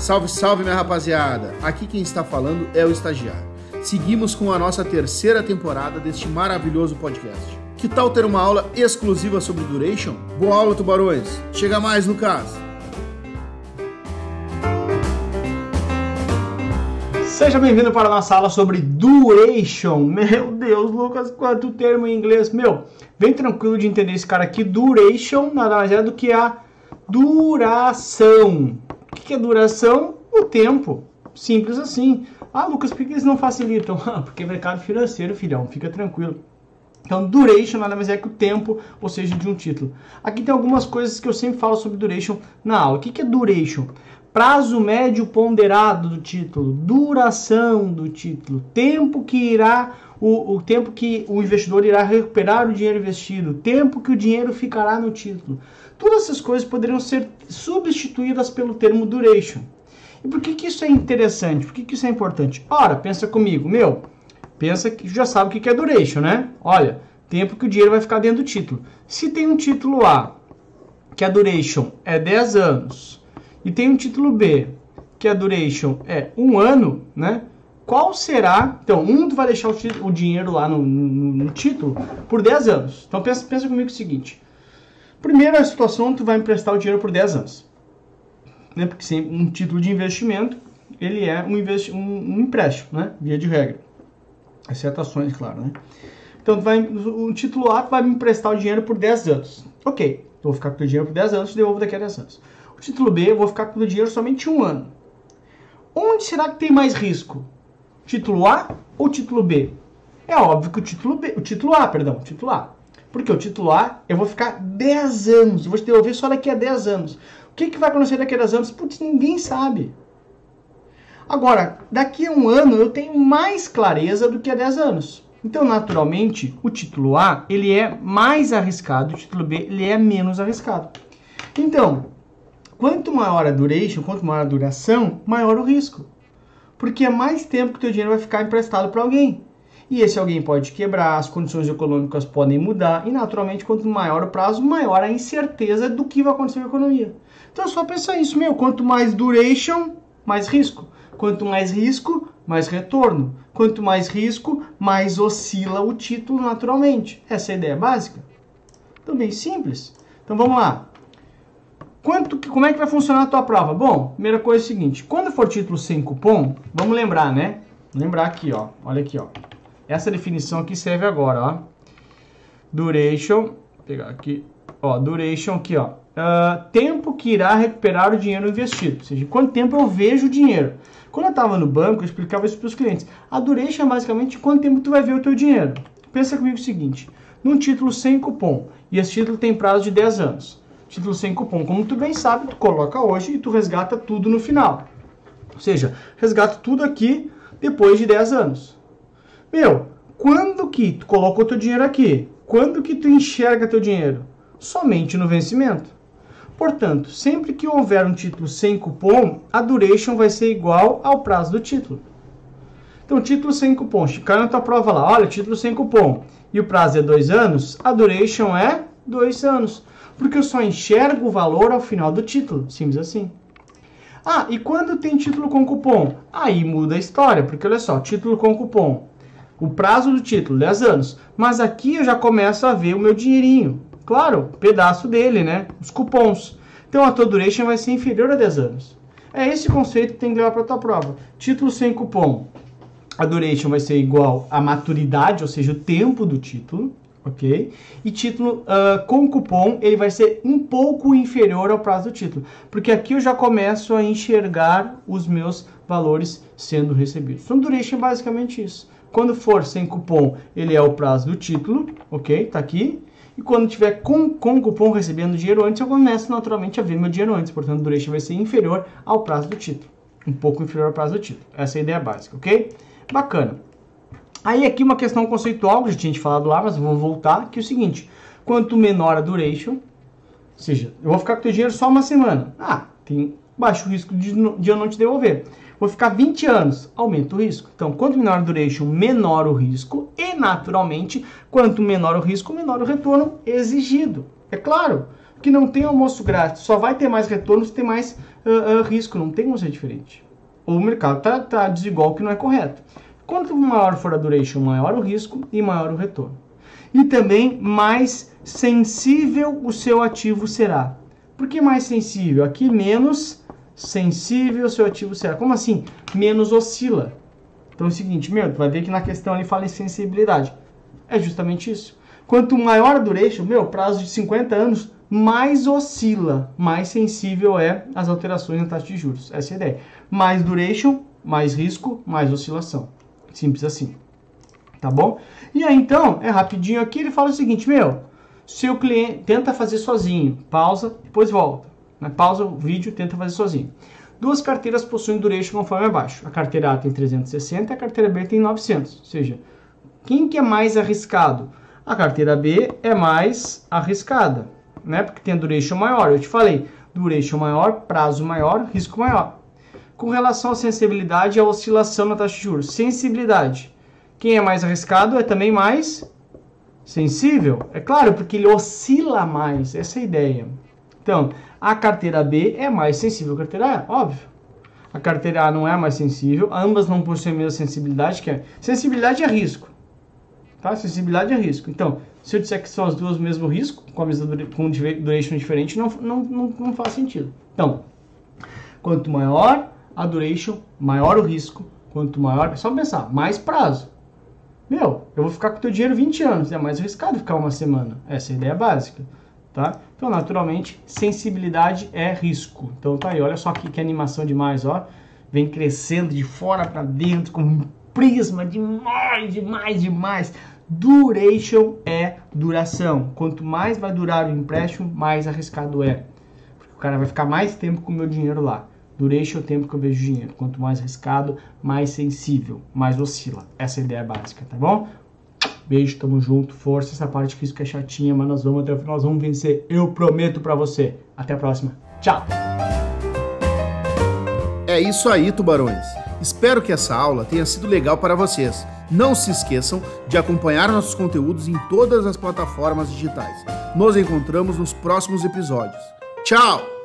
Salve, salve, minha rapaziada! Aqui quem está falando é o estagiário. Seguimos com a nossa terceira temporada deste maravilhoso podcast. Que tal ter uma aula exclusiva sobre duration? Boa aula, tubarões! Chega mais, Lucas! Seja bem-vindo para a nossa aula sobre duration. Meu Deus, Lucas, quanto termo em inglês. Meu, vem tranquilo de entender esse cara aqui. Duration nada mais é do que a duração. O que é duração? O tempo. Simples assim. Ah, Lucas, por que eles não facilitam? Ah, porque é mercado financeiro, filhão. Fica tranquilo. Então, duration nada mais é que o tempo, ou seja, de um título. Aqui tem algumas coisas que eu sempre falo sobre duration na aula. O que é duration? Prazo médio ponderado do título, duração do título, tempo que irá o, o, tempo que o investidor irá recuperar o dinheiro investido, tempo que o dinheiro ficará no título. Todas essas coisas poderiam ser substituídas pelo termo duration. E por que, que isso é interessante? Por que, que isso é importante? Ora, pensa comigo, meu, pensa que já sabe o que é duration, né? Olha, tempo que o dinheiro vai ficar dentro do título. Se tem um título A, que a duration é 10 anos, e tem um título B, que a duration é um ano, né? Qual será? Então, um vai deixar o, o dinheiro lá no, no, no, título por 10 anos. Então, pensa, pensa comigo o seguinte. Primeira situação, tu vai emprestar o dinheiro por 10 anos. Né? Porque sim, um título de investimento, ele é um, investi um, um empréstimo, né? Via de regra. Exceto ações, claro, né? Então, tu vai, o título A tu vai me emprestar o dinheiro por 10 anos. Ok, tu vou ficar com o dinheiro por 10 anos, te devolvo daqui a 10 anos. O título B, eu vou ficar com o dinheiro somente um ano. Onde será que tem mais risco? Título A ou título B? É óbvio que o título B, o título A, perdão, o título A. Porque o título A, eu vou ficar 10 anos, eu vou te devolver só daqui a 10 anos. O que, que vai acontecer daqui a 10 anos? Putz, ninguém sabe. Agora, daqui a um ano eu tenho mais clareza do que há 10 anos. Então, naturalmente, o título A, ele é mais arriscado, o título B, ele é menos arriscado. Então, Quanto maior a duration, quanto maior a duração, maior o risco. Porque é mais tempo que o teu dinheiro vai ficar emprestado para alguém. E esse alguém pode quebrar, as condições econômicas podem mudar e naturalmente quanto maior o prazo, maior a incerteza do que vai acontecer com a economia. Então é só pensar isso, meu, quanto mais duration, mais risco. Quanto mais risco, mais retorno. Quanto mais risco, mais oscila o título naturalmente. Essa é a ideia básica. Então bem simples. Então vamos lá. Quanto, como é que vai funcionar a tua prova? Bom, primeira coisa é o seguinte, quando for título sem cupom, vamos lembrar, né? Lembrar aqui, ó. Olha aqui, ó. Essa definição aqui serve agora, ó. Duration, pegar aqui, ó, duration aqui, ó. Uh, tempo que irá recuperar o dinheiro investido, ou seja, quanto tempo eu vejo o dinheiro. Quando eu estava no banco, eu explicava isso para os clientes. A duration é basicamente quanto tempo tu vai ver o teu dinheiro. Pensa comigo o seguinte, num título sem cupom, e esse título tem prazo de 10 anos título sem cupom. Como tu bem sabe, tu coloca hoje e tu resgata tudo no final. Ou seja, resgata tudo aqui depois de 10 anos. Meu, quando que tu coloca o teu dinheiro aqui? Quando que tu enxerga teu dinheiro? Somente no vencimento. Portanto, sempre que houver um título sem cupom, a duration vai ser igual ao prazo do título. Então, título sem cupom, cai na tua prova lá, olha, título sem cupom, e o prazo é dois anos, a duration é dois anos porque eu só enxergo o valor ao final do título, simples assim. Ah, e quando tem título com cupom? Aí muda a história, porque olha só, título com cupom. O prazo do título, 10 anos. Mas aqui eu já começo a ver o meu dinheirinho. Claro, pedaço dele, né? Os cupons. Então a tua duration vai ser inferior a 10 anos. É esse conceito que tem que levar para a tua prova. Título sem cupom. A duration vai ser igual à maturidade, ou seja, o tempo do título ok? E título uh, com cupom ele vai ser um pouco inferior ao prazo do título, porque aqui eu já começo a enxergar os meus valores sendo recebidos. Então, duration é basicamente isso. Quando for sem cupom, ele é o prazo do título, ok? Tá aqui. E quando tiver com, com cupom recebendo dinheiro antes, eu começo naturalmente a ver meu dinheiro antes. Portanto, duration vai ser inferior ao prazo do título. Um pouco inferior ao prazo do título. Essa é a ideia básica, ok? Bacana. Aí aqui uma questão conceitual, que já tinha falado lá, mas vou voltar, que é o seguinte. Quanto menor a duration, ou seja, eu vou ficar com o teu dinheiro só uma semana. Ah, tem baixo risco de, de eu não te devolver. Vou ficar 20 anos, aumenta o risco. Então, quanto menor a duration, menor o risco. E, naturalmente, quanto menor o risco, menor o retorno exigido. É claro, que não tem almoço grátis, só vai ter mais retorno se tem mais uh, uh, risco, não tem como ser diferente. O mercado está tá desigual, que não é correto. Quanto maior for a duration, maior o risco e maior o retorno. E também mais sensível o seu ativo será. Por que mais sensível? Aqui menos sensível o seu ativo será. Como assim? Menos oscila. Então é o seguinte, meu, tu vai ver que na questão ele fala em sensibilidade. É justamente isso. Quanto maior a duration, meu, prazo de 50 anos, mais oscila, mais sensível é às alterações na taxa de juros. Essa é a ideia. Mais duration, mais risco, mais oscilação. Simples assim. Tá bom? E aí então, é rapidinho aqui, ele fala o seguinte, meu, seu cliente tenta fazer sozinho, pausa, depois volta. Né? Pausa o vídeo, tenta fazer sozinho. Duas carteiras possuem duration conforme abaixo. A carteira A tem 360 e a carteira B tem 900. Ou seja, quem que é mais arriscado? A carteira B é mais arriscada, né? Porque tem duration maior. Eu te falei, duration maior, prazo maior, risco maior. Com relação à sensibilidade à oscilação na taxa de juros. Sensibilidade. Quem é mais arriscado é também mais sensível. É claro, porque ele oscila mais. Essa é a ideia. Então, a carteira B é mais sensível que a carteira A, óbvio. A carteira A não é mais sensível, ambas não possuem a mesma sensibilidade, que é sensibilidade é risco. Tá? Sensibilidade é risco. Então, se eu disser que são as duas o mesmo risco, com a mesma com duration diferente, não, não, não, não faz sentido. Então, quanto maior a duration, maior o risco. Quanto maior, é só pensar, mais prazo. Meu, eu vou ficar com o teu dinheiro 20 anos, é mais arriscado ficar uma semana. Essa é a ideia básica tá? Então, naturalmente, sensibilidade é risco. Então, tá aí, olha só que, que animação demais, ó. Vem crescendo de fora para dentro com um prisma demais, demais, demais. Duration é duração. Quanto mais vai durar o empréstimo, mais arriscado é. Porque o cara vai ficar mais tempo com o meu dinheiro lá. É o tempo que eu vejo dinheiro. Quanto mais arriscado, mais sensível, mais oscila. Essa é a ideia básica, tá bom? Beijo, tamo junto, força. Essa parte que isso que é chatinha, mas nós vamos até o final, nós vamos vencer. Eu prometo para você. Até a próxima. Tchau. É isso aí, tubarões. Espero que essa aula tenha sido legal para vocês. Não se esqueçam de acompanhar nossos conteúdos em todas as plataformas digitais. Nos encontramos nos próximos episódios. Tchau!